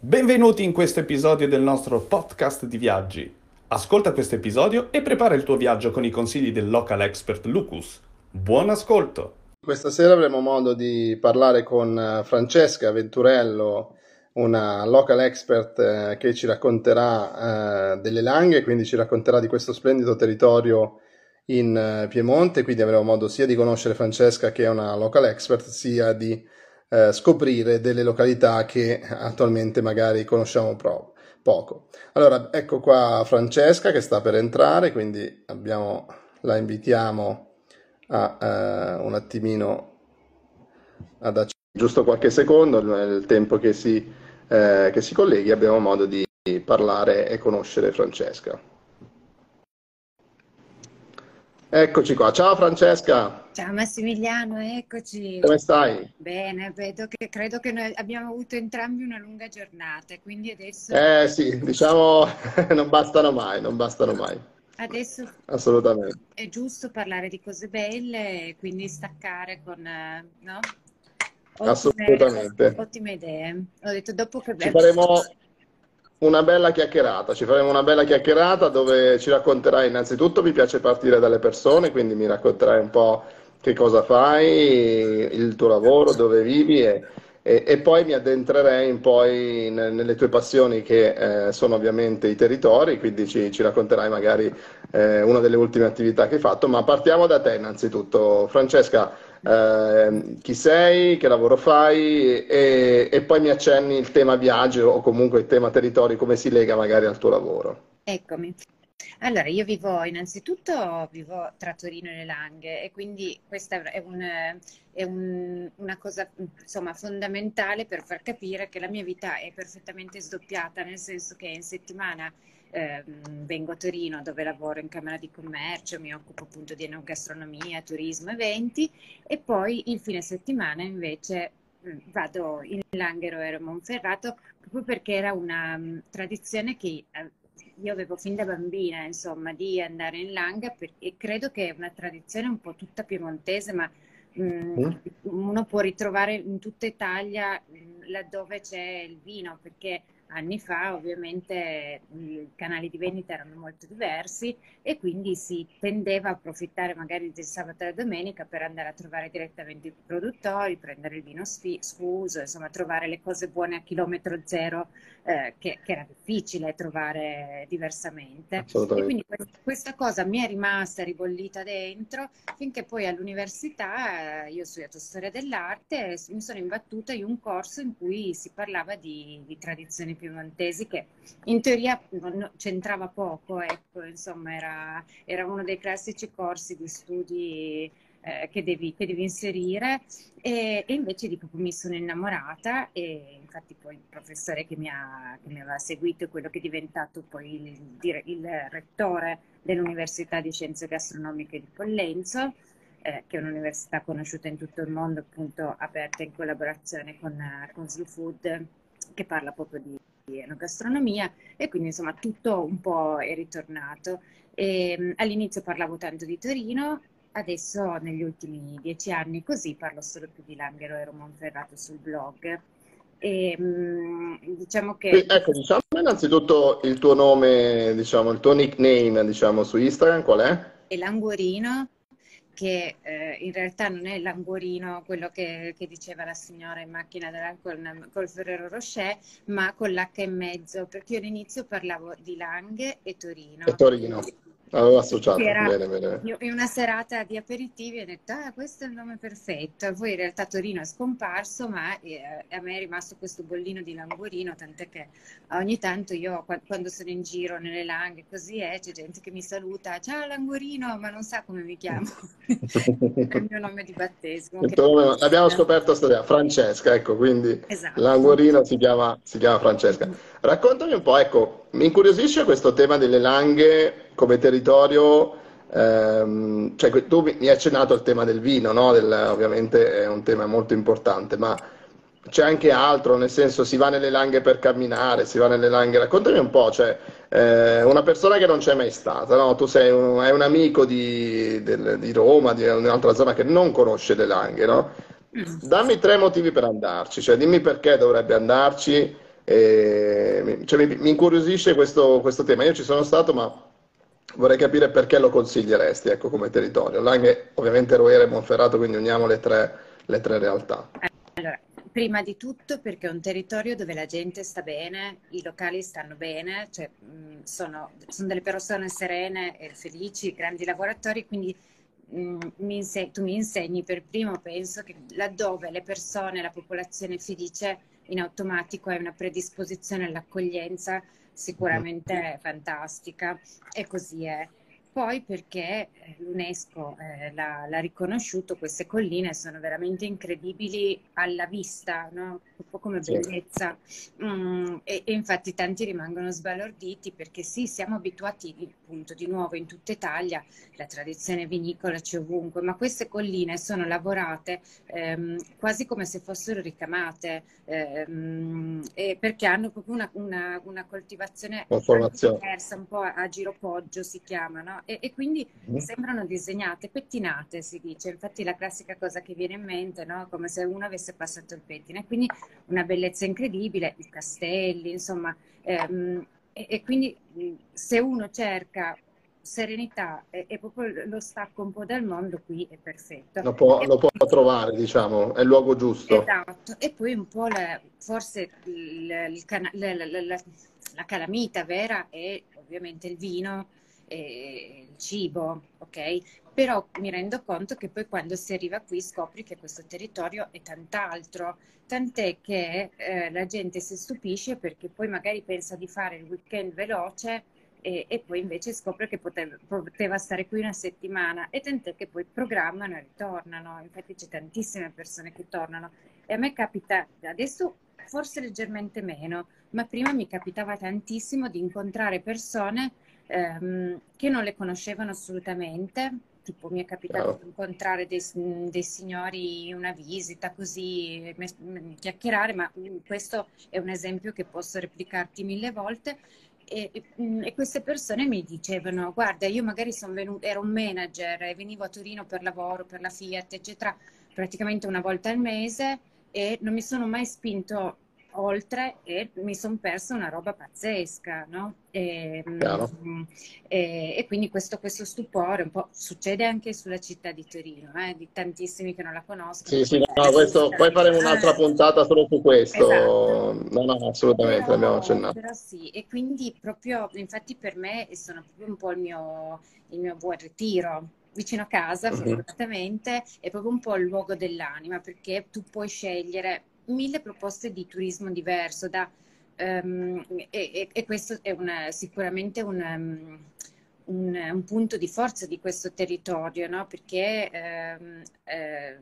Benvenuti in questo episodio del nostro podcast di viaggi. Ascolta questo episodio e prepara il tuo viaggio con i consigli del local expert Lucas. Buon ascolto! Questa sera avremo modo di parlare con eh, Francesca Venturello, una local expert eh, che ci racconterà eh, delle langhe, quindi ci racconterà di questo splendido territorio in Piemonte, quindi avremo modo sia di conoscere Francesca che è una local expert, sia di eh, scoprire delle località che attualmente magari conosciamo pro- poco. Allora, ecco qua Francesca che sta per entrare, quindi abbiamo, la invitiamo a uh, un attimino a darci giusto qualche secondo, nel tempo che si, eh, che si colleghi abbiamo modo di parlare e conoscere Francesca. Eccoci qua, ciao Francesca! Ciao Massimiliano, eccoci. Come stai? Bene, vedo che, credo che noi abbiamo avuto entrambi una lunga giornata, quindi adesso... Eh sì, diciamo, non bastano mai, non bastano mai. Adesso Assolutamente. è giusto parlare di cose belle e quindi staccare con... eh, No? Ottime, Assolutamente. ottime idee. Ho detto dopo che... Ci faremo una bella chiacchierata, ci faremo una bella chiacchierata dove ci racconterai innanzitutto, mi piace partire dalle persone, quindi mi racconterai un po' che cosa fai, il tuo lavoro, dove vivi e, e, e poi mi addentrerei un po' in- nelle tue passioni che eh, sono ovviamente i territori, quindi ci, ci racconterai magari eh, una delle ultime attività che hai fatto, ma partiamo da te innanzitutto. Francesca, eh, chi sei, che lavoro fai e, e poi mi accenni il tema viaggio o comunque il tema territori, come si lega magari al tuo lavoro. Eccomi. Allora, io vivo innanzitutto vivo tra Torino e le Langhe e quindi questa è, un- è un- una cosa insomma fondamentale per far capire che la mia vita è perfettamente sdoppiata, nel senso che in settimana ehm, vengo a Torino dove lavoro in Camera di Commercio, mi occupo appunto di enogastronomia, turismo, eventi e poi il fine settimana invece mm, vado in Langhero e a Monferrato proprio perché era una mm, tradizione che eh, io avevo fin da bambina, insomma, di andare in Langa per- e credo che è una tradizione un po' tutta piemontese, ma mm, Mm? uno può ritrovare in tutta Italia laddove c'è il vino, perché anni fa ovviamente i canali di vendita erano molto diversi e quindi si tendeva a approfittare magari del sabato e la domenica per andare a trovare direttamente i produttori, prendere il vino sfi- sfuso, insomma, trovare le cose buone a chilometro zero, eh, che, che era difficile trovare diversamente. E quindi que- questa cosa mi è rimasta ribollita dentro finché poi all'università, eh, io ho studiato storia dell'arte, e mi sono imbattuta in un corso in cui si parlava di, di tradizioni piemontesi che in teoria non- c'entrava poco, ecco, insomma, era, era uno dei classici corsi di studi eh, che devi, che devi inserire. E, e invece dico che mi sono innamorata e infatti poi il professore che mi ha, che mi aveva seguito è quello che è diventato poi il, il rettore dell'Università di Scienze Gastronomiche di Pollenzo, eh, che è un'università conosciuta in tutto il mondo, appunto aperta in collaborazione con, eh, con Slow Food, che parla proprio di, di enogastronomia e quindi insomma tutto un po' è ritornato. E, mh, all'inizio parlavo tanto di Torino, adesso negli ultimi dieci anni così parlo solo più di Langhero e Monferrato sul blog. E, mh, diciamo che Ecco, diciamo innanzitutto il tuo nome, diciamo, il tuo nickname, diciamo, su Instagram, qual è? è Languorino, che eh, in realtà non è Languorino, quello che, che diceva la signora in macchina con, col Ferrero Rocher, ma con l'H in mezzo, perché io all'inizio parlavo di Langhe e Torino. E Torino. Avevo associato. Era Bene, bene. in una serata di aperitivi ho detto, ah, questo è il nome perfetto. Poi in realtà Torino è scomparso, ma eh, a me è rimasto questo bollino di Languorino, tant'è che ogni tanto io qua- quando sono in giro nelle langhe così è, c'è gente che mi saluta, ciao Languorino, ma non sa come mi chiamo. È il mio nome di battesimo. Nome- L'abbiamo scoperto stasera, Francesca, ecco, quindi Esatto. l'angorino si chiama, si chiama Francesca. Raccontami un po', ecco, mi incuriosisce questo tema delle langhe come territorio, ehm, cioè tu mi hai accennato al tema del vino, no? Del- ovviamente è un tema molto importante, ma c'è anche altro, nel senso si va nelle langhe per camminare, si va nelle langhe, raccontami un po', cioè eh, una persona che non c'è mai stata, no? Tu sei un, un amico di, del- di Roma, di un'altra zona che non conosce le langhe, no? Mm. Dammi tre motivi per andarci, cioè dimmi perché dovrebbe andarci, E, cioè, mi, mi, incuriosisce questo, questo, tema. Io ci sono stato, ma vorrei capire perché lo consiglieresti ecco, come territorio. Langhe, ovviamente Roere e Monferrato, quindi uniamo le tre, le tre realtà. Allora, prima di tutto perché è un territorio dove la gente sta bene, i locali stanno bene, cioè, sono, sono, delle persone serene e felici, grandi lavoratori, quindi inseg- tu mi insegni per primo, penso che laddove le persone, la popolazione è felice, in automatico hai una predisposizione all'accoglienza sicuramente fantastica e così è. Poi perché eh, l'UNESCO eh, l'ha, l'ha, riconosciuto, queste colline sono veramente incredibili alla vista, no? un po' come bellezza. Mm, e, e, infatti tanti rimangono sbalorditi perché sì, siamo abituati appunto di nuovo in tutta Italia, la tradizione vinicola c'è ovunque, ma queste colline sono lavorate ehm, quasi come se fossero ricamate ehm, perché hanno proprio una, una, una coltivazione diversa, un po' a giropoggio si chiama, no? E, e, quindi mm. sembrano disegnate, pettinate si dice, infatti la classica cosa che viene in mente, no? come se uno avesse passato il pettine, quindi una bellezza incredibile, i castelli, insomma, ehm, e, e, quindi se uno cerca serenità e, e, proprio lo stacco un po' dal mondo, qui è perfetto. Lo può, lo può trovare, diciamo, è il luogo giusto. Esatto, e poi un po' la, forse il, il la, la, la, calamita vera è ovviamente il vino e il cibo, ok? Però mi rendo conto che poi quando si arriva qui scopri che questo territorio è tant'altro, tant'è che eh, la gente si stupisce perché poi magari pensa di fare il weekend veloce e, e, poi invece scopre che poteva, poteva, stare qui una settimana e tant'è che poi programmano e ritornano. Infatti c'è tantissime persone che tornano e a me capita adesso forse leggermente meno, ma prima mi capitava tantissimo di incontrare persone ehm, che non le conoscevano assolutamente. Tipo, mi è capitato oh. di incontrare dei, dei, signori una visita così, chiacchierare, ma questo è un esempio che posso replicarti mille volte. E, e, queste persone mi dicevano guarda io magari sono venuto ero un manager e venivo a Torino per lavoro per la Fiat eccetera praticamente una volta al mese e non mi sono mai spinto oltre e mi sono persa una roba pazzesca, no? E, mm, e, e quindi questo, questo, stupore un po' succede anche sulla città di Torino, eh, di tantissimi che non la conoscono. Sì, sì, no, questo, poi faremo un'altra puntata solo su questo. Esatto. No, no, assolutamente, però, l'abbiamo accennato. Però sì, e quindi proprio, infatti per me sono proprio un po' il mio, il mio buon ritiro, vicino a casa, uh-huh. fortunatamente, è proprio un po' il luogo dell'anima, perché tu puoi scegliere mille proposte di turismo diverso da, um, e, e, questo è una, sicuramente un, um, un, un, punto di forza di questo territorio, no? perché um, eh,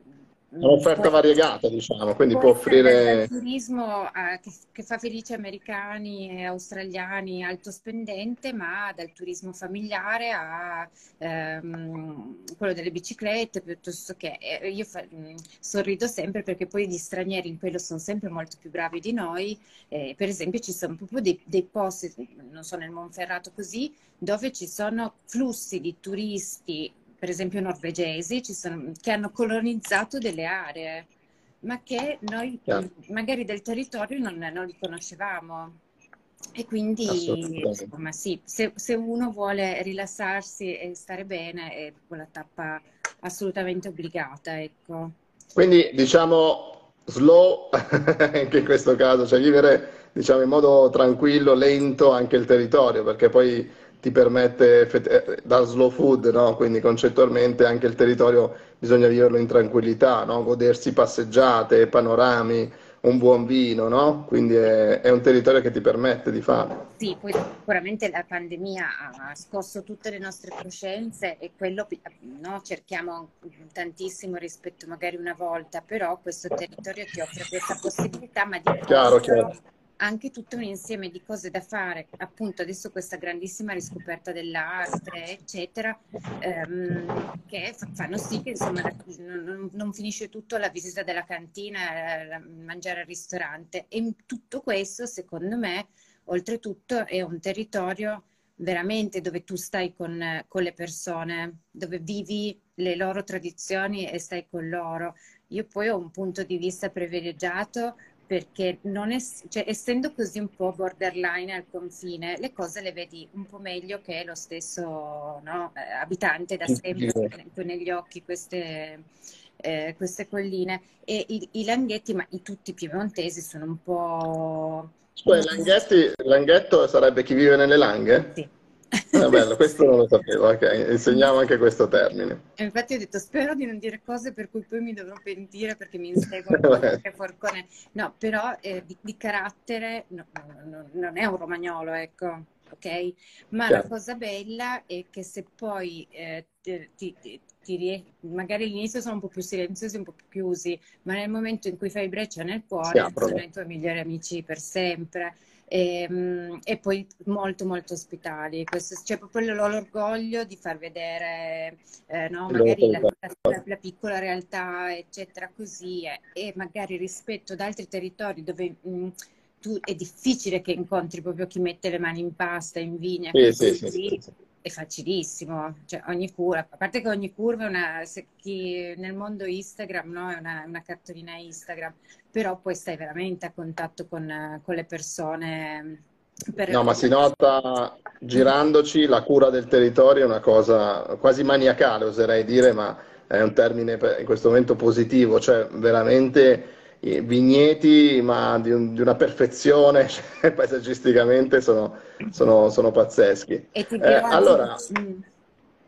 Un'offerta variegata, diciamo, quindi può, può offrire... Il turismo eh, che, che, fa felice americani e australiani alto spendente, ma dal turismo familiare a ehm, quello delle biciclette, piuttosto che... Eh, io fa, mm, sorrido sempre perché poi gli stranieri in quello sono sempre molto più bravi di noi. Eh, per esempio ci sono proprio dei, dei posti, non so, nel Monferrato così, dove ci sono flussi di turisti per esempio norvegesi, sono, che hanno colonizzato delle aree, ma che noi yeah. magari del territorio non, non li conoscevamo. E quindi, insomma, sì, se, se, uno vuole rilassarsi e stare bene, è quella tappa assolutamente obbligata, ecco. Quindi, diciamo, slow anche in questo caso, cioè vivere, diciamo, in modo tranquillo, lento anche il territorio, perché poi ti permette eh, da slow food, no? quindi concettualmente anche il territorio bisogna viverlo in tranquillità, no? godersi passeggiate, panorami, un buon vino, no? quindi è, è, un territorio che ti permette di farlo. Sì, poi sicuramente la pandemia ha scosso tutte le nostre coscienze e quello no, cerchiamo tantissimo rispetto magari una volta, però questo territorio ti offre questa possibilità, ma di chiaro, chiaro anche tutto un insieme di cose da fare, appunto adesso questa grandissima riscoperta dell'arte, eccetera, ehm, che fanno sì che insomma non, non, finisce tutto alla visita della cantina, eh, mangiare al ristorante. E tutto questo, secondo me, oltretutto è un territorio veramente dove tu stai con, con le persone, dove vivi le loro tradizioni e stai con loro. Io poi ho un punto di vista privilegiato perché non è, cioè, essendo così un po' borderline al confine, le cose le vedi un po' meglio che lo stesso no, eh, abitante da sempre, sì. negli occhi queste, eh, queste colline. E i, i langhetti, ma i tutti piemontesi sono un po'... Cioè, Langhetti, Langhetto sarebbe chi vive nelle langhe? Sì. Ah, bello, questo non lo sapevo, ok, insegniamo anche questo termine. E infatti ho detto, spero di non dire cose per cui poi mi dovrò pentire perché mi inseguono qualche forcone. No, però eh, di, di, carattere no, no, non è un romagnolo, ecco, ok? Ma Chiaro. la cosa bella è che se poi eh, ti, ti, ti, magari all'inizio sono un po' più silenziosi, un po' più chiusi, ma nel momento in cui fai breccia nel cuore sono i tuoi migliori amici per sempre. E, ehm, e, poi molto molto ospitali. Questo, c'è proprio l'orgoglio di far vedere eh, no, magari la, la, la, piccola realtà, eccetera, così, eh, e magari rispetto ad altri territori dove mh, mm, tu, è difficile che incontri proprio chi mette le mani in pasta, in vigna, sì, così, sì, sì, è facilissimo, cioè ogni curva, a parte che ogni curva è una, se chi, nel mondo Instagram no, è una, una, cartolina Instagram, però poi stai veramente a contatto con, con le persone. no, ma si nota girandoci la cura del territorio è una cosa quasi maniacale, oserei dire, ma è un termine in questo momento positivo, cioè veramente vigneti, ma di, un, di una perfezione cioè, paesaggisticamente sono, sono, sono pazzeschi. E ti eh, dirò, allora... Mm.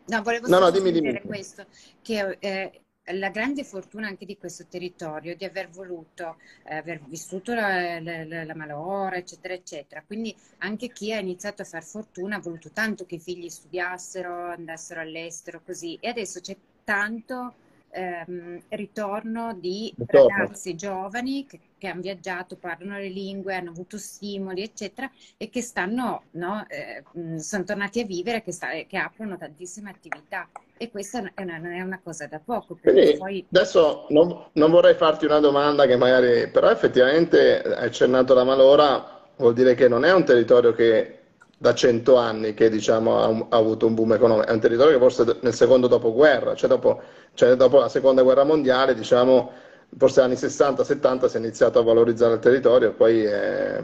No, volevo no, no, dimmi, dimmi. questo, che eh, la grande fortuna anche di questo territorio di aver voluto, eh, aver vissuto la, la, la, malora, eccetera, eccetera. Quindi anche chi ha iniziato a far fortuna ha voluto tanto che i figli studiassero, andassero all'estero, così. E adesso c'è tanto ehm, ritorno di ritorno. ragazzi giovani che, che, hanno viaggiato, parlano le lingue, hanno avuto stimoli, eccetera, e che stanno, no, eh, sono tornati a vivere, che, sta, che, aprono tantissime attività. E questa è una, non è una cosa da poco. Poi... Adesso non, non, vorrei farti una domanda che magari, però effettivamente hai accennato la Malora, vuol dire che non è un territorio che da cento anni che diciamo, ha, ha, avuto un boom economico, è un territorio che forse nel secondo dopoguerra, cioè dopo, cioè dopo la seconda guerra mondiale, diciamo, forse negli anni 60-70 si è iniziato a valorizzare il territorio poi è,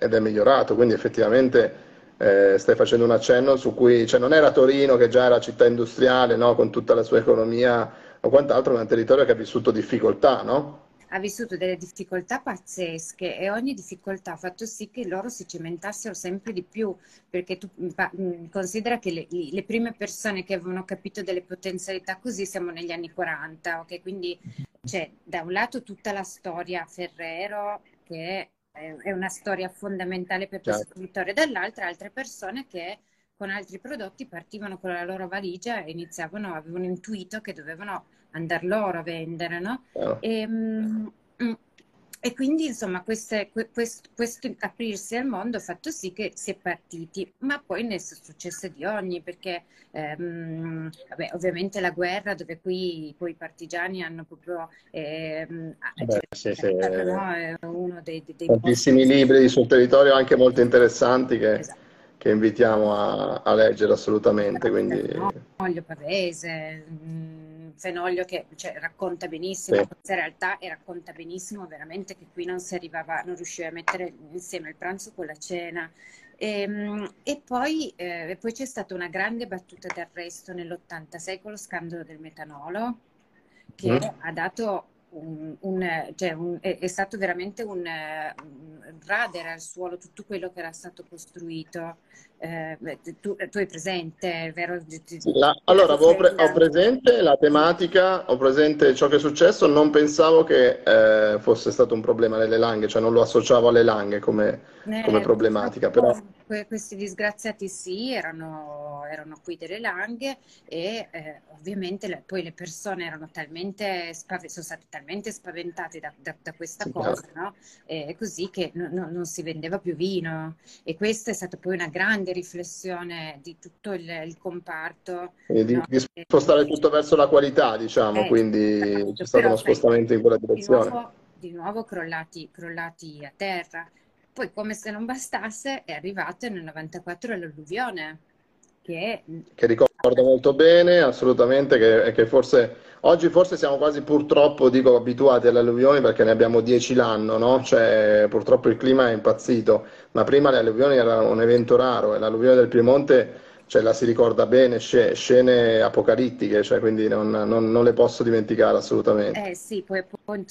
ed è migliorato, quindi effettivamente eh, stai facendo un accenno su cui, cioè non era Torino che già era città industriale no? con tutta la sua economia o quant'altro, ma è un territorio che ha vissuto difficoltà, no? Ha vissuto delle difficoltà pazzesche e ogni difficoltà ha fatto sì che loro si cementassero sempre di più, perché tu mm, mm, considera che le, le prime persone che avevano capito delle potenzialità così siamo negli anni 40, ok? Quindi c'è da un lato tutta la storia Ferrero che è una storia fondamentale per questo certo. territorio, dall'altra altre persone che con altri prodotti partivano con la loro valigia e iniziavano, avevano intuito che dovevano andare loro a vendere, no? Oh. E, mm, e, quindi, insomma, queste, questo, questo, aprirsi al mondo ha fatto sì che si è partiti, ma poi ne sono successe di ogni, perché ehm, vabbè, ovviamente la guerra, dove qui poi i partigiani hanno proprio... Ehm, Beh, sì, sì. No? uno dei, dei tantissimi posti... libri sul territorio, anche molto interessanti, che... Esatto che invitiamo a, a leggere assolutamente. Quindi... Fenoglio Pavese, mm, Fenoglio che cioè, racconta benissimo sì. questa realtà e racconta benissimo veramente che qui non si arrivava, non riusciva a mettere insieme il pranzo con la cena. E, ehm, e, poi, eh, poi, c'è stata una grande battuta d'arresto nell'86 con lo scandalo del metanolo che mm. ha dato un, cioè un, è, è, stato veramente un, un radere al suolo tutto quello che era stato costruito. Eh, tu, tu, hai presente, vero? La, allora, pre- ho, presente la tematica, ho presente ciò che è successo, non pensavo che eh, fosse stato un problema nelle langhe, cioè non lo associavo alle langhe come, eh, come problematica. Però... Questi disgraziati sì, erano, erano qui delle langhe e eh, ovviamente le, poi le persone erano talmente, sono state talmente spaventate da, da, da questa sì, cosa, no? così che no, no, non si vendeva più vino. E questa è stata poi una grande riflessione di tutto il, il comparto. Di, di, spostare tutto verso la qualità, diciamo, eh, quindi esatto, c'è stato uno spostamento in quella direzione. Di nuovo, di nuovo crollati, crollati a terra. Poi, come se non bastasse, è arrivato nel 94 l'alluvione, che, che ricordo ricordo molto bene, assolutamente, che, che forse oggi forse siamo quasi purtroppo, dico, abituati alle alluvioni perché ne abbiamo 10 l'anno, no? Cioè, purtroppo il clima è impazzito, ma prima le alluvioni erano un evento raro e l'alluvione del Piemonte cioè, la si ricorda bene, scene apocalittiche, cioè, quindi non, non, non, le posso dimenticare assolutamente. Eh sì, poi,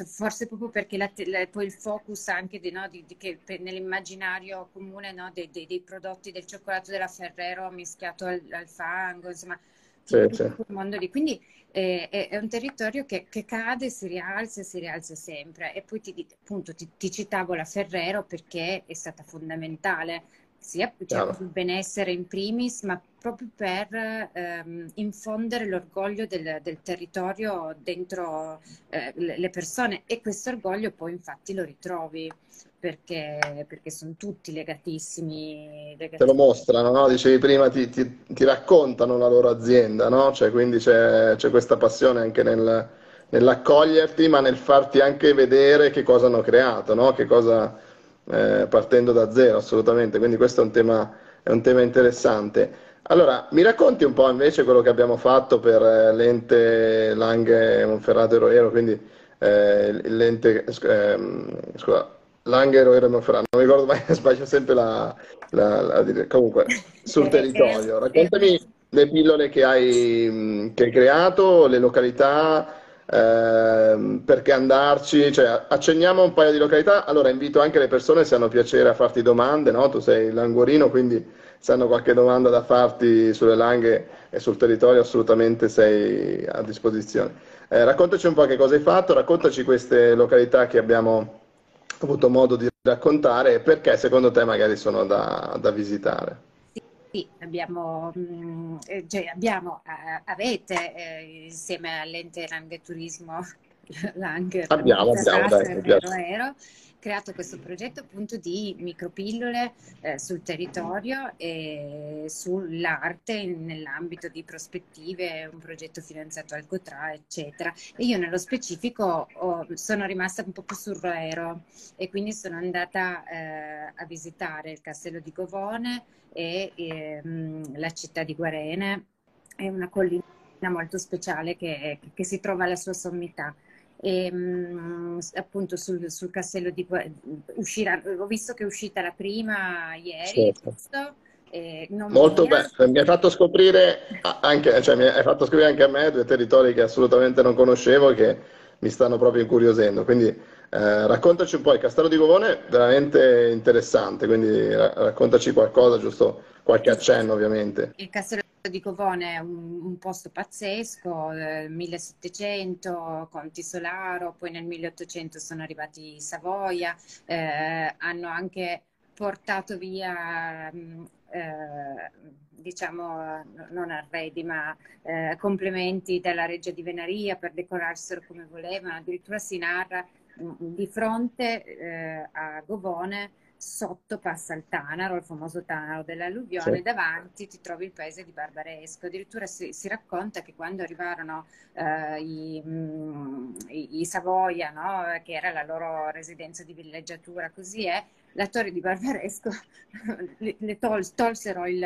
forse proprio perché la, la, poi il focus anche di, no, di, di che nell'immaginario comune no, dei, dei, dei, prodotti del cioccolato della Ferrero mischiato al, al fango, insomma, sì, sì. mondo lì. Quindi eh, è, è, un territorio che, che, cade, si rialza e si rialza sempre. E poi ti, appunto, ti, ti citavo la Ferrero perché è stata fondamentale sia cioè, il benessere in primis, ma proprio per ehm, infondere l'orgoglio del, del, territorio dentro eh, le persone e questo orgoglio poi infatti lo ritrovi perché, perché sono tutti legatissimi, legatissimi. Te lo mostrano, no? Dicevi prima, ti, ti, ti, raccontano la loro azienda, no? Cioè, quindi c'è, c'è, questa passione anche nel, nell'accoglierti, ma nel farti anche vedere che cosa hanno creato, no? Che cosa eh, partendo da zero, assolutamente. Quindi questo è un, tema, è un tema interessante. Allora, mi racconti un po' invece quello che abbiamo fatto per eh, l'ente Langhe Monferrato Eroero, quindi eh, l'ente, eh, scusa, Langhe Eroero Monferrato, non mi ricordo mai, sbaglio sempre la, la, la comunque, sul territorio. Raccontami le pillole che hai, che hai creato, le località, Ehm, perché andarci, cioè, accenniamo un paio di località, allora invito anche le persone se hanno piacere a farti domande, no? tu sei languorino, quindi se hanno qualche domanda da farti sulle langhe e sul territorio assolutamente sei a disposizione. Eh, raccontaci un po' che cosa hai fatto, raccontaci queste località che abbiamo avuto modo di raccontare e perché secondo te magari sono da, da visitare. Sì, abbiamo, mm, eh, cioè abbiamo eh, avete eh, insieme all'ente Lang Turismo Lang abbiamo, abbiamo, dai, vero, vero, creato questo progetto appunto di micropillole eh, sul territorio e sull'arte nell'ambito di prospettive, un progetto finanziato al Cotra, eccetera. E io nello specifico ho, sono rimasta un po' più sul Roero e quindi sono andata eh, a visitare il castello di Govone e ehm, la città di Guarene, è una collina molto speciale che, che si trova alla sua sommità. E, ehm, appunto sul, sul, castello di uscirà, ho visto che è uscita la prima ieri, certo. giusto? Eh, Molto bene, mi hai fatto scoprire anche, cioè mi hai fatto scoprire anche a me due territori che assolutamente non conoscevo e che mi stanno proprio incuriosendo. Quindi eh, raccontaci un po', il Castello di Govone è veramente interessante, quindi raccontaci qualcosa, giusto qualche accenno ovviamente. Il Castello di Govone è un, un posto pazzesco, eh, 1700, Conti Solaro, poi nel 1800 sono arrivati Savoia, eh, hanno anche portato via... Mh, eh, diciamo non arredi ma eh, complementi dalla reggia di Venaria per decorarselo come volevano. Addirittura si narra di fronte eh, a Govone sotto passa il Tanaro, il famoso Tanaro dell'alluvione, sì. davanti ti trovi il paese di Barbaresco. Addirittura si, si racconta che quando arrivarono eh, i, mh, mm, i, i, Savoia, no? che era la loro residenza di villeggiatura, così è, la torre di Barbaresco le, le tol, tolsero il,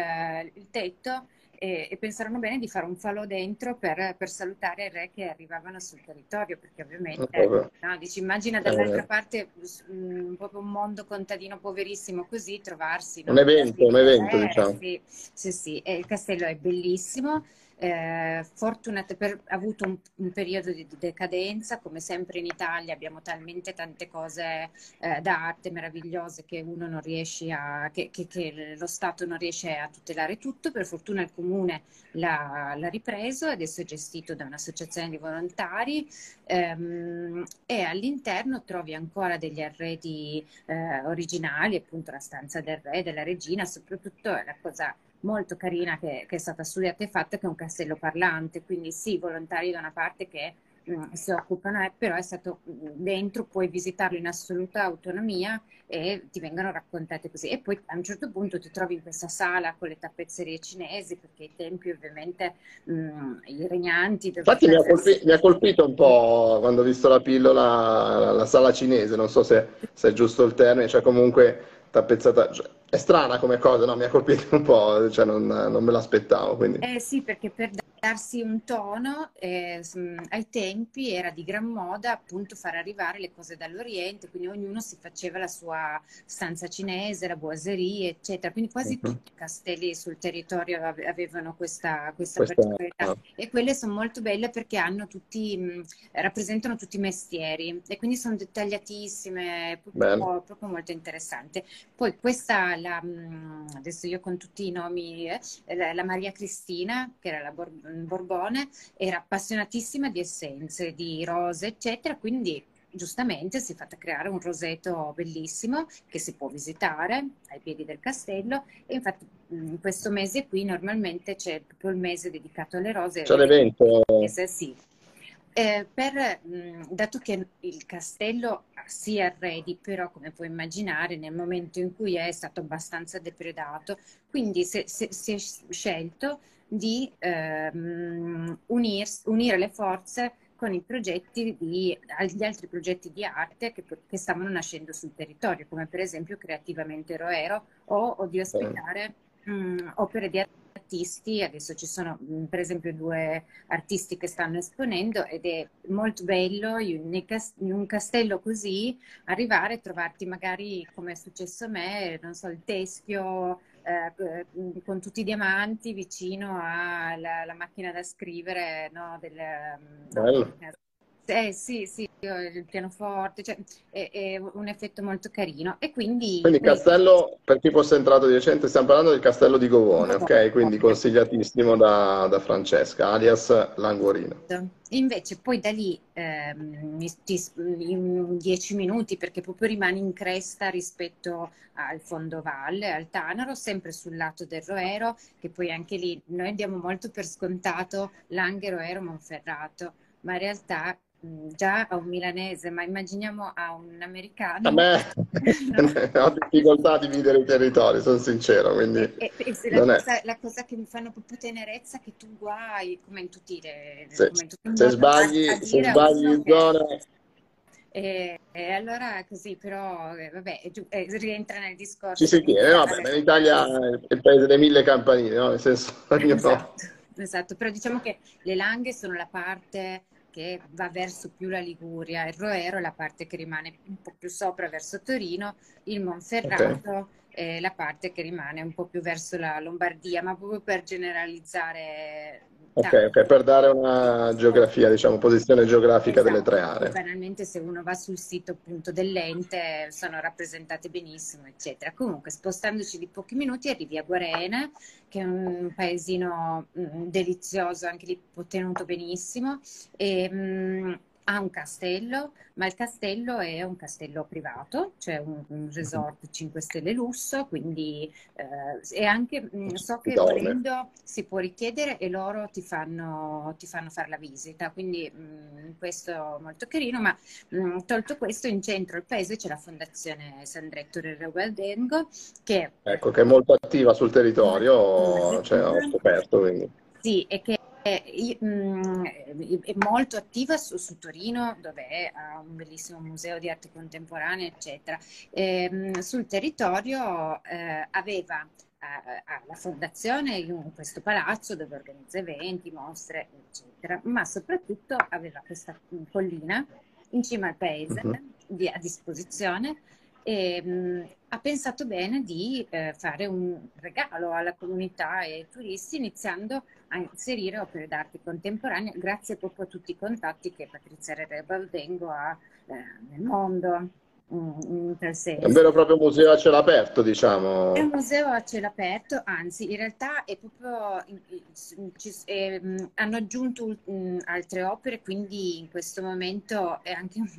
il tetto e, e, pensarono bene di fare un falò dentro per, per, salutare i re che arrivavano sul territorio, perché ovviamente, oh, no, dici, immagina dall'altra eh, parte un, proprio un mondo contadino poverissimo così, trovarsi... Un evento, un evento, eh, diciamo. Sì, sì, sì, il castello è bellissimo eh, fortunate per avuto un, un, periodo di decadenza, come sempre in Italia abbiamo talmente tante cose eh, d'arte meravigliose che uno non riesce a, che, che, che, lo Stato non riesce a tutelare tutto. Per fortuna il comune l'ha, l'ha ripreso, adesso è gestito da un'associazione di volontari ehm, e all'interno trovi ancora degli arredi eh, originali, appunto la stanza del re, della regina, soprattutto la cosa molto carina che, che, è stata studiata e fatta, che è un castello parlante, quindi sì, volontari da una parte che mm, si occupano, eh, però è stato mm, dentro, puoi visitarlo in assoluta autonomia e ti vengono raccontate così. E poi a un certo punto ti trovi in questa sala con le tappezzerie cinesi, perché i tempi ovviamente mh, mm, i regnanti... Infatti mi ha, colpito, mi ha, colpito, un po' quando ho visto la pillola, la, la sala cinese, non so se, se, è giusto il termine, cioè comunque tappezzata... Cioè è strana come cosa, no? Mi ha colpito un po', cioè non, non me l'aspettavo. Quindi. Eh sì, perché per darsi un tono, eh, ai tempi era di gran moda appunto far arrivare le cose dall'Oriente, quindi ognuno si faceva la sua stanza cinese, la boiserie, eccetera. Quindi quasi uh-huh. tutti i castelli sul territorio avevano questa, questa, questa particolarità. No. E quelle sono molto belle perché hanno tutti, mh, rappresentano tutti i mestieri e quindi sono dettagliatissime, proprio, proprio molto interessante. Poi questa, la, adesso io con tutti i nomi, eh, la, la Maria Cristina, che era la Bor- Borbone era appassionatissima di essenze, di rose, eccetera, quindi giustamente si è fatta creare un roseto bellissimo che si può visitare ai piedi del castello e infatti in questo mese qui normalmente c'è proprio il mese dedicato alle rose. C'è l'evento? Sì. Eh, per, mh, dato che il castello si arredi, però come puoi immaginare nel momento in cui è stato abbastanza depredato, quindi si è scelto di ehm, unir, unire le forze con i progetti di, gli altri progetti di arte che, che, stavano nascendo sul territorio, come per esempio Creativamente Roero o, o di ospitare mh, opere di artisti. Adesso ci sono mh, per esempio due artisti che stanno esponendo ed è molto bello in un castello così arrivare e trovarti magari come è successo a me, non so, il teschio eh, con tutti i diamanti vicino alla macchina da scrivere no, del, no, eh, sì, sì, il pianoforte, cioè, è, è, un effetto molto carino. E quindi, quindi castello, per chi fosse entrato di recente, stiamo parlando del castello di Govone, ok? Quindi consigliatissimo da, da Francesca, alias Languorino. Invece poi da lì ehm, in dieci minuti, perché proprio rimani in cresta rispetto al fondovalle, al Tanaro, sempre sul lato del Roero, che poi anche lì noi andiamo molto per scontato Langhero, Roero, Monferrato, ma in realtà già a un milanese, ma immaginiamo a un americano. A me no. ho difficoltà a dividere i territori, sono sincero. Quindi e, e, e la, cosa, la, cosa, che mi fanno proprio tenerezza è che tu guai, come in tutti i se, se sbagli, se sbagli in zona... E, e, allora così, però, eh, vabbè, eh, rientra nel discorso. Ci si tiene, vabbè, in Italia è il paese delle mille campanine, no? Nel senso, esatto, no. esatto, però diciamo che le langhe sono la parte che va verso più la Liguria, il Roero la parte che rimane un po' più sopra verso Torino, il Monferrato okay. È la parte che rimane un po' più verso la Lombardia, ma proprio per generalizzare Ok, ok, per dare una geografia, diciamo, posizione geografica esatto. delle tre aree. Banalmente se uno va sul sito appunto dell'ente sono rappresentate benissimo, eccetera. Comunque, spostandoci di pochi minuti arrivi a Guarena, che è un paesino mh, mm, delizioso, anche lì tenuto benissimo, e mh, mm, ha un castello, ma il castello è un castello privato, cioè un, un resort 5 stelle lusso, quindi eh, e anche mh, mm, so che volendo si può richiedere e loro ti fanno, ti fanno fare la visita, quindi mh, mm, questo è molto carino, ma mh, mm, tolto questo in centro al paese c'è la fondazione Sandretto del Reubaldengo che, ecco, che è molto attiva sul territorio, cioè, ho scoperto. Quindi. Sì, e che è, è molto attiva su, su, Torino, dove ha un bellissimo museo di arte contemporanea, eccetera. E, ehm, sul territorio eh, aveva eh, la fondazione in questo palazzo dove organizza eventi, mostre, eccetera, ma soprattutto aveva questa collina in cima al paese uh-huh. di, a disposizione e mh, ha pensato bene di eh, fare un regalo alla comunità e ai turisti iniziando a inserire opere d'arte contemporanee grazie proprio a tutti i contatti che Patrizia Re Baldengo ha eh, nel mondo. Senso. È un vero e proprio museo a cielo aperto, diciamo. È un museo a cielo aperto, anzi, in realtà è proprio ci, è, hanno aggiunto mh, altre opere, quindi in questo momento è anche un,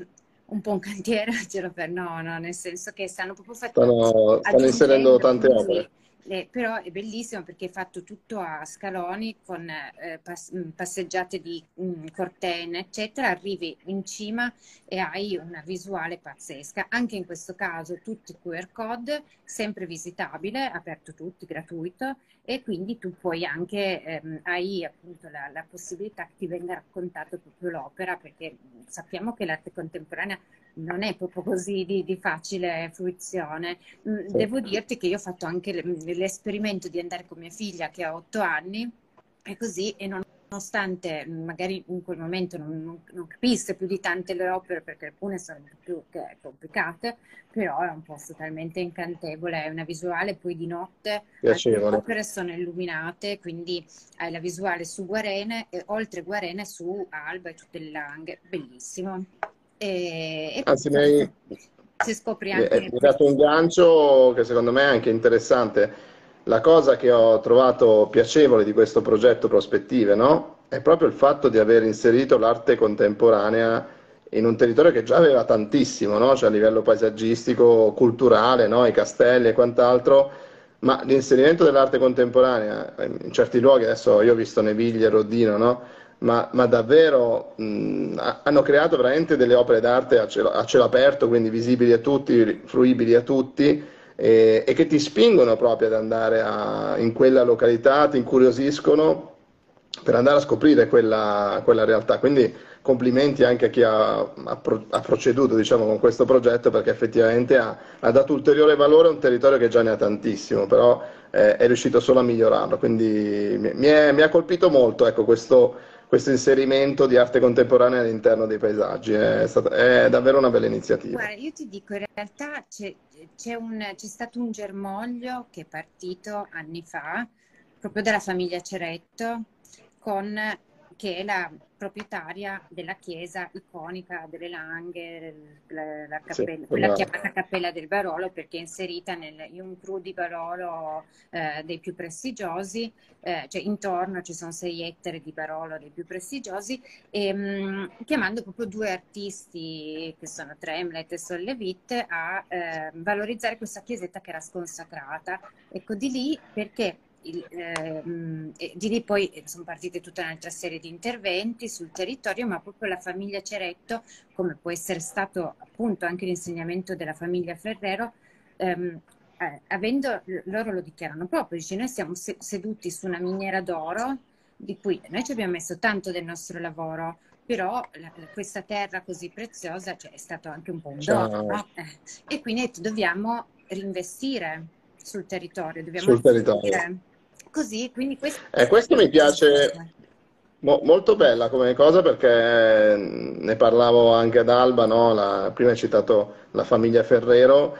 un po' un cantiere a cielo aperto, no, no, nel senso che stanno proprio facendo. Stanno, stanno inserendo tante opere eh, però è bellissimo perché è fatto tutto a scaloni con eh, pass- mm, passeggiate di mh, mm, cortene, eccetera. Arrivi in cima e hai una visuale pazzesca. Anche in questo caso tutti QR code, sempre visitabile, aperto tutti, gratuito e quindi tu puoi anche, ehm, hai appunto la, la possibilità che ti venga raccontato proprio l'opera perché sappiamo che l'arte contemporanea non è proprio così di, di facile fruizione. Mm, devo dirti che io ho fatto anche l'esperimento di andare con mia figlia che ha otto anni e così e non nonostante magari in quel momento non, non, non, capisse più di tante le opere perché alcune sono più complicate, però è un posto talmente incantevole, è una visuale poi di notte, le opere sono illuminate, quindi hai la visuale su Guarene e oltre Guarene su Alba e tutte le langhe, bellissimo. E, e Anzi, mi hai, si scopre anche... hai dato un gancio che secondo me è anche interessante. La cosa che ho trovato piacevole di questo progetto Prospettive, no? È proprio il fatto di aver inserito l'arte contemporanea in un territorio che già aveva tantissimo, no? Cioè a livello paesaggistico, culturale, no? I castelli e quant'altro, ma l'inserimento dell'arte contemporanea in certi luoghi, adesso io ho visto Neviglia e Rodino, no? Ma, ma davvero mh, hanno creato veramente delle opere d'arte a cielo, a cielo, aperto, quindi visibili a tutti, fruibili a tutti, e, e che ti spingono proprio ad andare a, in quella località, ti incuriosiscono per andare a scoprire quella, quella realtà. Quindi complimenti anche a chi ha, ha, ha proceduto diciamo, con questo progetto perché effettivamente ha, ha, dato ulteriore valore a un territorio che già ne ha tantissimo, però eh, è riuscito solo a migliorarlo. Quindi mi, mi, è, mi ha colpito molto ecco, questo questo inserimento di arte contemporanea all'interno dei paesaggi. È, stata, è davvero una bella iniziativa. Guarda, io ti dico, in realtà c'è, c'è, un, c'è stato un germoglio che è partito anni fa, proprio dalla famiglia Ceretto, con che è la proprietaria della chiesa iconica delle Langhe, la, la cappella, sì, quella chiamata Cappella del Barolo perché è inserita nel Jungfrau di Barolo eh, dei più prestigiosi, eh, cioè intorno ci sono sei ettari di Barolo dei più prestigiosi, e, mh, mm, chiamando proprio due artisti che sono Tremlet e Sollevit a eh, valorizzare questa chiesetta che era sconsacrata. Ecco di lì perché il, ehm, di lì poi eh, sono partite tutta un'altra serie di interventi sul territorio, ma proprio la famiglia Ceretto, come può essere stato appunto anche l'insegnamento della famiglia Ferrero, ehm, eh, avendo, loro lo dichiarano proprio, dice noi siamo seduti su una miniera d'oro, di cui noi ci abbiamo messo tanto del nostro lavoro, però la, questa terra così preziosa cioè, è stato anche un po' un dono, no? eh, e quindi dobbiamo reinvestire sul territorio, dobbiamo sul territorio così, quindi questo... Eh, questo mi piace mo- molto bella come cosa perché ne parlavo anche ad Alba, no? la, prima hai citato la famiglia Ferrero,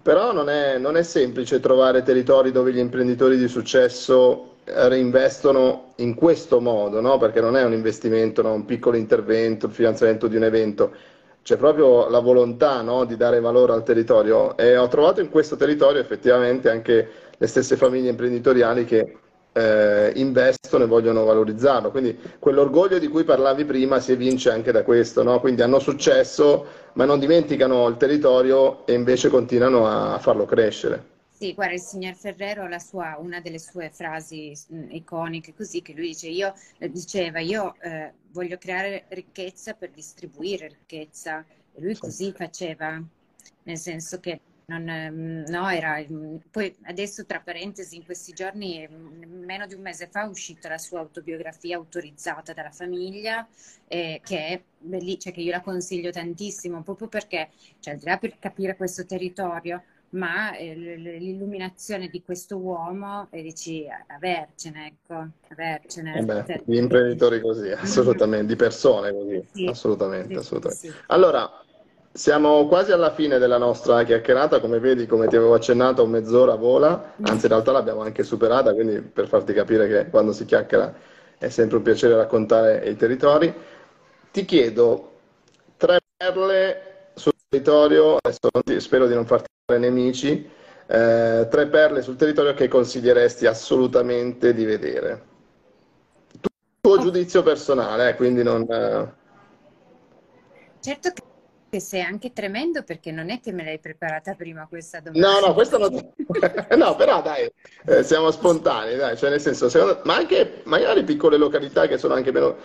però non è, non è semplice trovare territori dove gli imprenditori di successo reinvestono in questo modo, no? perché non è un investimento, no? un piccolo intervento, il finanziamento di un evento, c'è proprio la volontà no? di dare valore al territorio e ho trovato in questo territorio effettivamente anche le stesse famiglie imprenditoriali che eh, investono e vogliono valorizzarlo. Quindi quell'orgoglio di cui parlavi prima si evince anche da questo, no? quindi hanno successo ma non dimenticano il territorio e invece continuano a farlo crescere. Sì, guarda, il signor Ferrero, sua, una delle sue frasi iconiche, così che lui dice, io, eh, diceva, io eh, voglio creare ricchezza per distribuire ricchezza. E lui così faceva, nel senso che non, ehm, no, era, poi adesso tra parentesi in questi giorni, meno di un mese fa, è uscita la sua autobiografia autorizzata dalla famiglia, eh, che è bellissima, cioè che io la consiglio tantissimo, proprio perché, cioè, al di là per capire questo territorio, ma eh, l'illuminazione di questo uomo e dici avercene, ecco, avercene. Eh beh, gli imprenditori così, assolutamente, di persone così, sì, assolutamente, sì, assolutamente. Sì. Allora, siamo quasi alla fine della nostra chiacchierata, come vedi, come ti avevo accennato, mezz'ora vola, anzi in realtà l'abbiamo anche superata, quindi per farti capire che quando si chiacchiera è sempre un piacere raccontare i territori. Ti chiedo tre perle sul territorio, adesso spero di non farti fare nemici, eh, tre perle sul territorio che consiglieresti assolutamente di vedere. Tuo giudizio personale, eh, quindi non... Certo che che sei anche tremendo perché non è che me l'hai preparata prima questa domanda. No, no, questa non... no, però dai, eh, siamo spontanei, dai, cioè nel senso, secondo... ma anche magari piccole località che sono anche meno...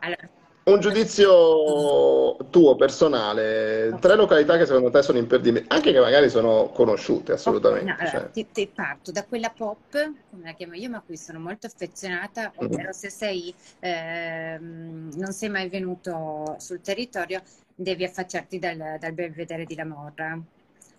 Allora, un giudizio tuo personale, tre località che secondo te sono imperdibili, anche che magari sono conosciute assolutamente. No, allora, cioè. ti, ti, parto da quella pop, come la chiamo io, ma a cui sono molto affezionata, mm-hmm. ovvero se sei, eh, non sei mai venuto sul territorio, devi affacciarti dal, dal Belvedere di La Morra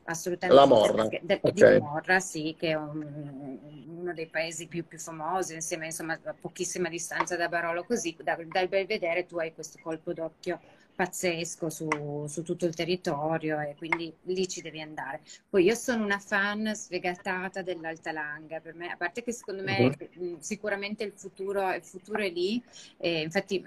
assolutamente. La Morra. De, okay. Di Morra, sì, che è un, uno dei paesi più, più, famosi, insieme insomma, a pochissima distanza da Barolo, così da, dal Belvedere tu hai questo colpo d'occhio pazzesco su, su, tutto il territorio e quindi lì ci devi andare. Poi io sono una fan sfegatata dell'Alta Langa, per me, a parte che secondo me uh-huh. sicuramente il futuro, il futuro, è lì, e infatti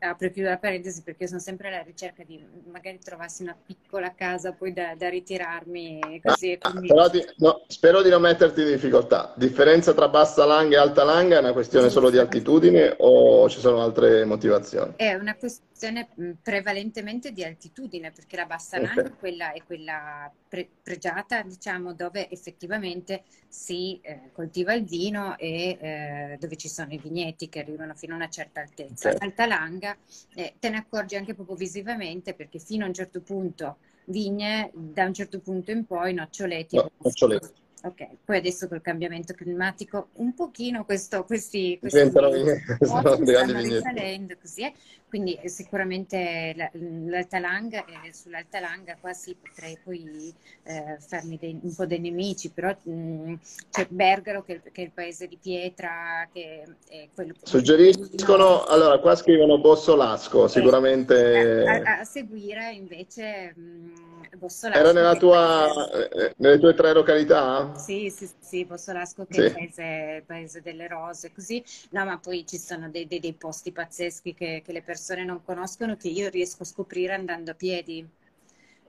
apro e chiudo la parentesi perché sono sempre alla ricerca di magari trovassi una piccola casa poi da, da ritirarmi così. Ah, quindi... di, no, spero di non metterti in difficoltà. Differenza tra Bassa Langa e Alta Langa è una questione solo di altitudine o ci sono altre motivazioni? È una questione prevalentemente prevalentemente di altitudine, perché la bassa Langa okay. è quella, è quella pre- pregiata, diciamo, dove effettivamente si eh, coltiva il vino e eh, dove ci sono i vigneti che arrivano fino a una certa altezza. Okay. Alta Langa eh, te ne accorgi anche proprio visivamente perché fino a un certo punto vigne, da un certo punto in poi noccioleti. No, noccioleti Ok, poi adesso col cambiamento climatico un pochino questo, questi, questi stanno risalendo così, eh? quindi sicuramente l'Alta Langa, eh, sull'Alta Langa qua sì potrei poi eh, farmi dei, un po' dei nemici, però mh, c'è Bergaro che, che, è il paese di pietra, che è quello Suggeriscono, allora qua scrivono Bossolasco, sicuramente... A, a, seguire invece... Mh, Bossolasco. Era nella tua, eh, nelle tue tre località? Sì, sì, sì, Bossolasco che sì. è il paese, paese, delle rose, così. No, ma poi ci sono dei, dei, dei posti pazzeschi che, che, le persone non conoscono che io riesco a scoprire andando a piedi.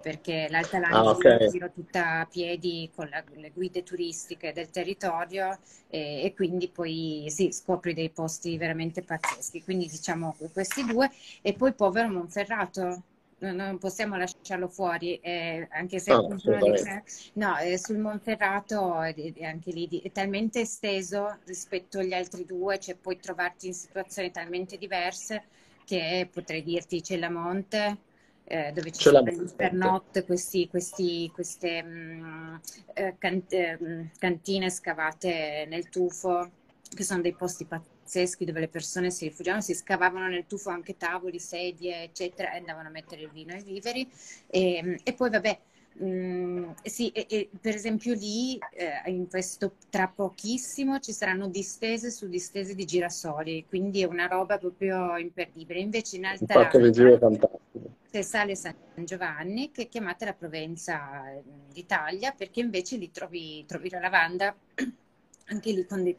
Perché l'Alta Landa ah, okay. giro tutta a piedi con la, le guide turistiche del territorio e, e quindi poi sì, scopri dei posti veramente pazzeschi. Quindi diciamo questi due. E poi Povero Monferrato, non possiamo lasciarlo fuori, eh, anche se no, dice, no eh, sul Monferrato è, è anche lì è talmente esteso rispetto agli altri due, cioè puoi trovarti in situazioni talmente diverse che potrei dirti c'è la Monte, eh, dove ci sono per notte questi, questi, queste mh, mm, eh, can, eh, cantine scavate nel tufo, che sono dei posti pazzeschi dove le persone si rifugiavano, si scavavano nel tufo anche tavoli, sedie, eccetera, e andavano a mettere il vino e i viveri. E, e poi, vabbè, mm, sì, e, e, per esempio lì, eh, in questo tra pochissimo, ci saranno distese su distese di girasoli, quindi è una roba proprio imperdibile. Invece in Alta c'è Sale San Giovanni, che è chiamata la Provenza d'Italia, perché invece lì trovi, trovi la lavanda, anche lì con dei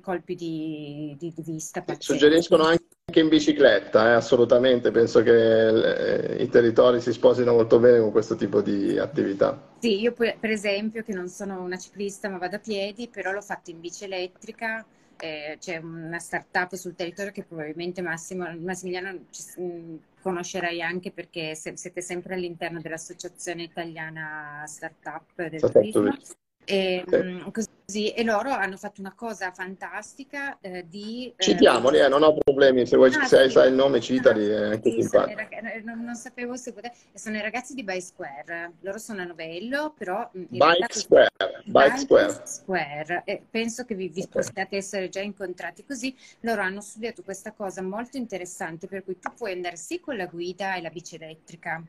colpi di, di, di vista. Pazzesco. Suggeriscono anche in bicicletta, eh, assolutamente, penso che eh, i territori si sposino molto bene con questo tipo di attività. Sì, io per esempio che non sono una ciclista ma vado a piedi, però l'ho fatto in bici elettrica, eh, c'è una startup sul territorio che probabilmente Massimo, Massimiliano mh, conoscerai anche perché se, siete sempre all'interno dell'Associazione Italiana Startup del Turismo. E, sì. così, e, loro hanno fatto una cosa fantastica eh, di... Eh, Citiamoli, eh, non ho problemi, se, vuoi, ah, se sì, sai il nome citali, no, è anche sì, simpatico. Eh, non, non, sapevo se poteva... Sono i ragazzi di By Square, loro sono a Novello, però... Mm, Bike Square, Bike Square. Square. Eh, penso che vi, vi okay. possiate essere già incontrati così. Loro hanno studiato questa cosa molto interessante, per cui tu puoi andare sì con la guida e la bici elettrica.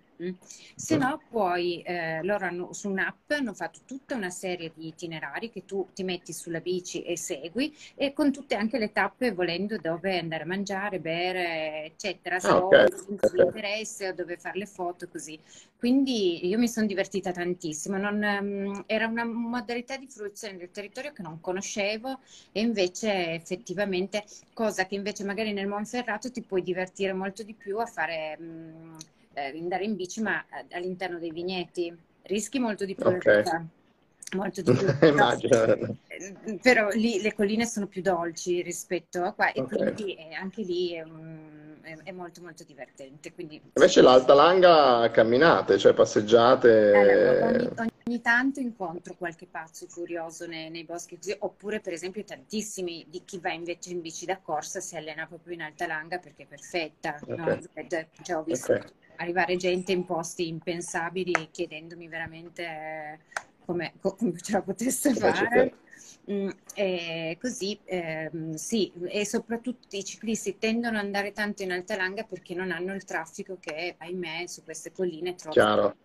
Se no poi eh, loro hanno su un'app hanno fatto tutta una serie di itinerari che tu ti metti sulla bici e segui e con tutte anche le tappe volendo dove andare a mangiare, bere, eccetera, se ah, okay. interesse o dove fare le foto così. Quindi io mi sono divertita tantissimo, non, um, era una modalità di fruizione del territorio che non conoscevo e invece effettivamente cosa che invece magari nel Monferrato ti puoi divertire molto di più a fare um, eh, andare in bici ma all'interno dei vigneti rischi molto di più okay molto di più. Immagino. Però lì le colline sono più dolci rispetto a qua e okay. quindi anche lì è, un, è, è, molto molto divertente. Quindi, Invece l'Alta Langa camminate, cioè passeggiate. allora, ogni, ogni tanto incontro qualche pazzo curioso nei, nei boschi così, oppure per esempio tantissimi di chi va invece in bici da corsa si allena proprio in Alta Langa perché è perfetta. no? Ok, Ed- Cioè, ho visto ok. Arrivare gente in posti impensabili chiedendomi veramente eh, come, co- come ce la potesse fare. Mm, e così, ehm, sì, e soprattutto i ciclisti tendono ad andare tanto in Alta Langa perché non hanno il traffico che, ahimè, su queste colline è troppo. Chiaro.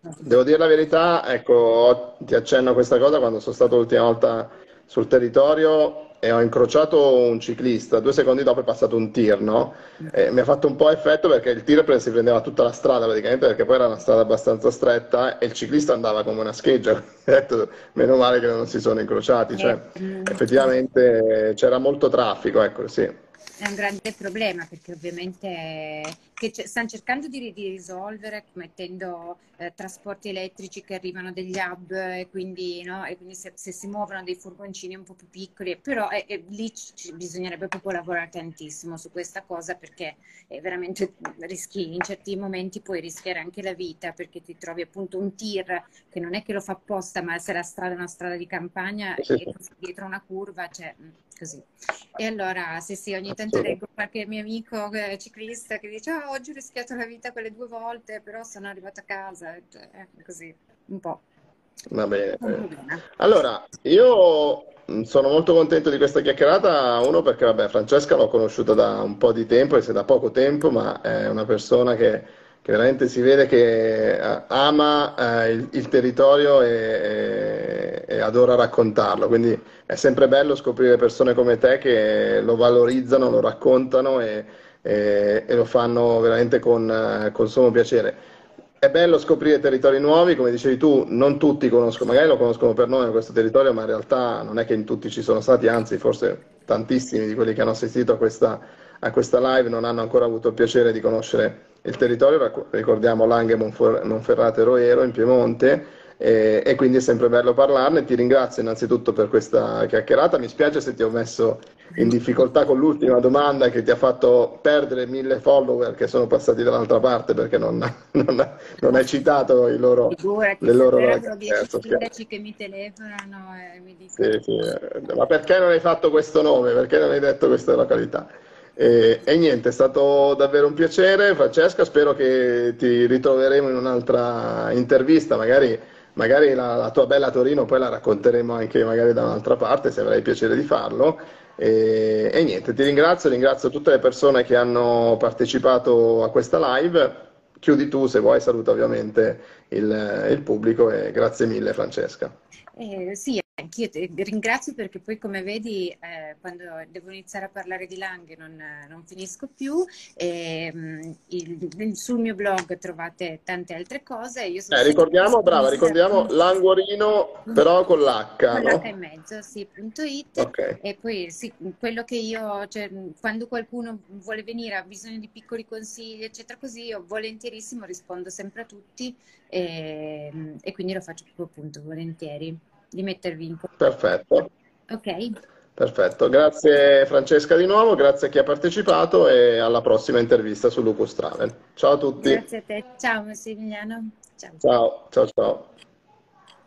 Devo dire la verità, ecco, ti accenno a questa cosa quando sono stato l'ultima volta sul territorio e ho incrociato un ciclista, due secondi dopo è passato un tir, no? E mi ha fatto un po' effetto perché il tir si prendeva tutta la strada praticamente perché poi era una strada abbastanza stretta e il ciclista andava come una scheggia, detto, meno male che non si sono incrociati, cioè Eh, effettivamente c'era molto traffico, ecco, sì. È un grande problema perché ovviamente che stanno cercando di, di risolvere mettendo eh, trasporti elettrici che arrivano degli hub e quindi, no? E quindi se, se si muovono dei furgoncini un po' più piccoli, però eh, eh, lì ci- bisognerebbe proprio lavorare tantissimo su questa cosa perché è veramente rischi, in certi momenti puoi rischiare anche la vita perché ti trovi appunto un tir che non è che lo fa apposta, ma se la strada è una strada di campagna Sì, e dietro una curva, cioè mm, così. E allora, sì, sì, ogni tanto leggo qualche mio amico eh, ciclista che dice: Ah, oggi ho rischiato la vita quelle due volte, però sono arrivato a casa. Cioè, eh, così, un po'. Va bene. Allora, io mh, sono molto contento di questa chiacchierata, uno perché vabbè, Francesca l'ho conosciuta da un po' di tempo, e se da poco tempo, ma è una persona che, che veramente si vede che eh, ama eh, il, il territorio e, e- e adora raccontarlo, quindi è sempre bello scoprire persone come te che lo valorizzano, lo raccontano e, e- e lo fanno veramente con, eh, con sommo piacere. È bello scoprire territori nuovi, come dicevi tu, non tutti conoscono, magari lo conoscono per nome questo territorio, ma in realtà non è che in tutti ci sono stati, anzi forse tantissimi di quelli che hanno assistito a questa, a questa live non hanno ancora avuto il piacere di conoscere il territorio, ricordiamo Langhe, Monfer- Monferrato e Roero in Piemonte, e, e quindi è sempre bello parlarne. Ti ringrazio innanzitutto per questa chiacchierata, mi spiace se ti ho messo in difficoltà con l'ultima domanda che ti ha fatto perdere mille follower che sono passati dall'altra parte perché non, non- non hai citato i loro, Figurati, le loro scherzo, scherzo. sindaci che mi telefonano e mi dicono: Sì, sì, ma perché non hai fatto questo nome? Perché non hai detto questa località? E, e niente, è stato davvero un piacere, Francesca. Spero che ti ritroveremo in un'altra intervista, magari, magari la, la tua bella Torino poi la racconteremo anche magari da un'altra parte, se avrai piacere di farlo. E, e niente, ti ringrazio, ringrazio tutte le persone che hanno partecipato a questa live. Chiudi tu se vuoi, saluta ovviamente il, il pubblico e grazie mille Francesca. Eh, sì, anch'io ti ringrazio perché poi, come vedi, eh, quando devo iniziare a parlare di Langhe non, non finisco più. E, mm, il- sul mio blog trovate tante altre cose. Io sono Eh, ricordiamo, brava, ricordiamo Languorino, però con l'H, con l'H no? in mezzo, sì, punto it. Ok, E poi sì, quello che io, cioè, quando qualcuno vuole venire, ha bisogno di piccoli consigli, eccetera, così, io volentierissimo rispondo sempre a tutti e, e quindi lo faccio proprio appunto volentieri di mettervi in contatto. perfetto, Ok? perfetto. Grazie Francesca di nuovo, grazie a chi ha partecipato e alla prossima intervista su Lucus Travel. Ciao a tutti, Grazie a te. Ciao Massimiliano. Ciao. ciao, ciao, ciao.